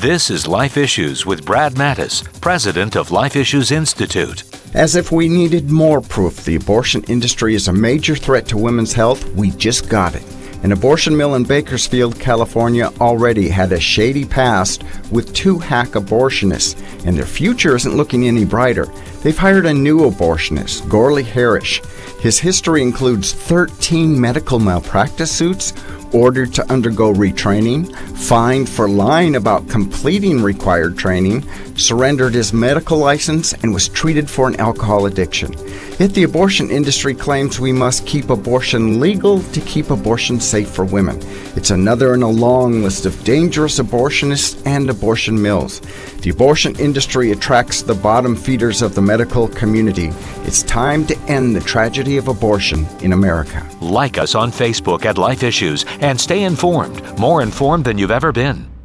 This is Life Issues with Brad Mattes, president of Life Issues Institute. As if we needed more proof the abortion industry is a major threat to women's health, we just got it. An abortion mill in Bakersfield, California already had a shady past with two hack abortionists, and their future isn't looking any brighter. They've hired a new abortionist, Gorley Harris. His history includes 13 medical malpractice suits, ordered to undergo retraining, fined for lying about completing required training, surrendered his medical license, and was treated for an alcohol addiction. Yet the abortion industry claims we must keep abortion legal to keep abortion safe for women. It's another in a long list of dangerous abortionists and abortion mills. The abortion industry attracts the bottom feeders of the medical community. It's time to end the tragedy of abortion in America. Like us on Facebook at Life Issues and stay informed, more informed than you've ever been.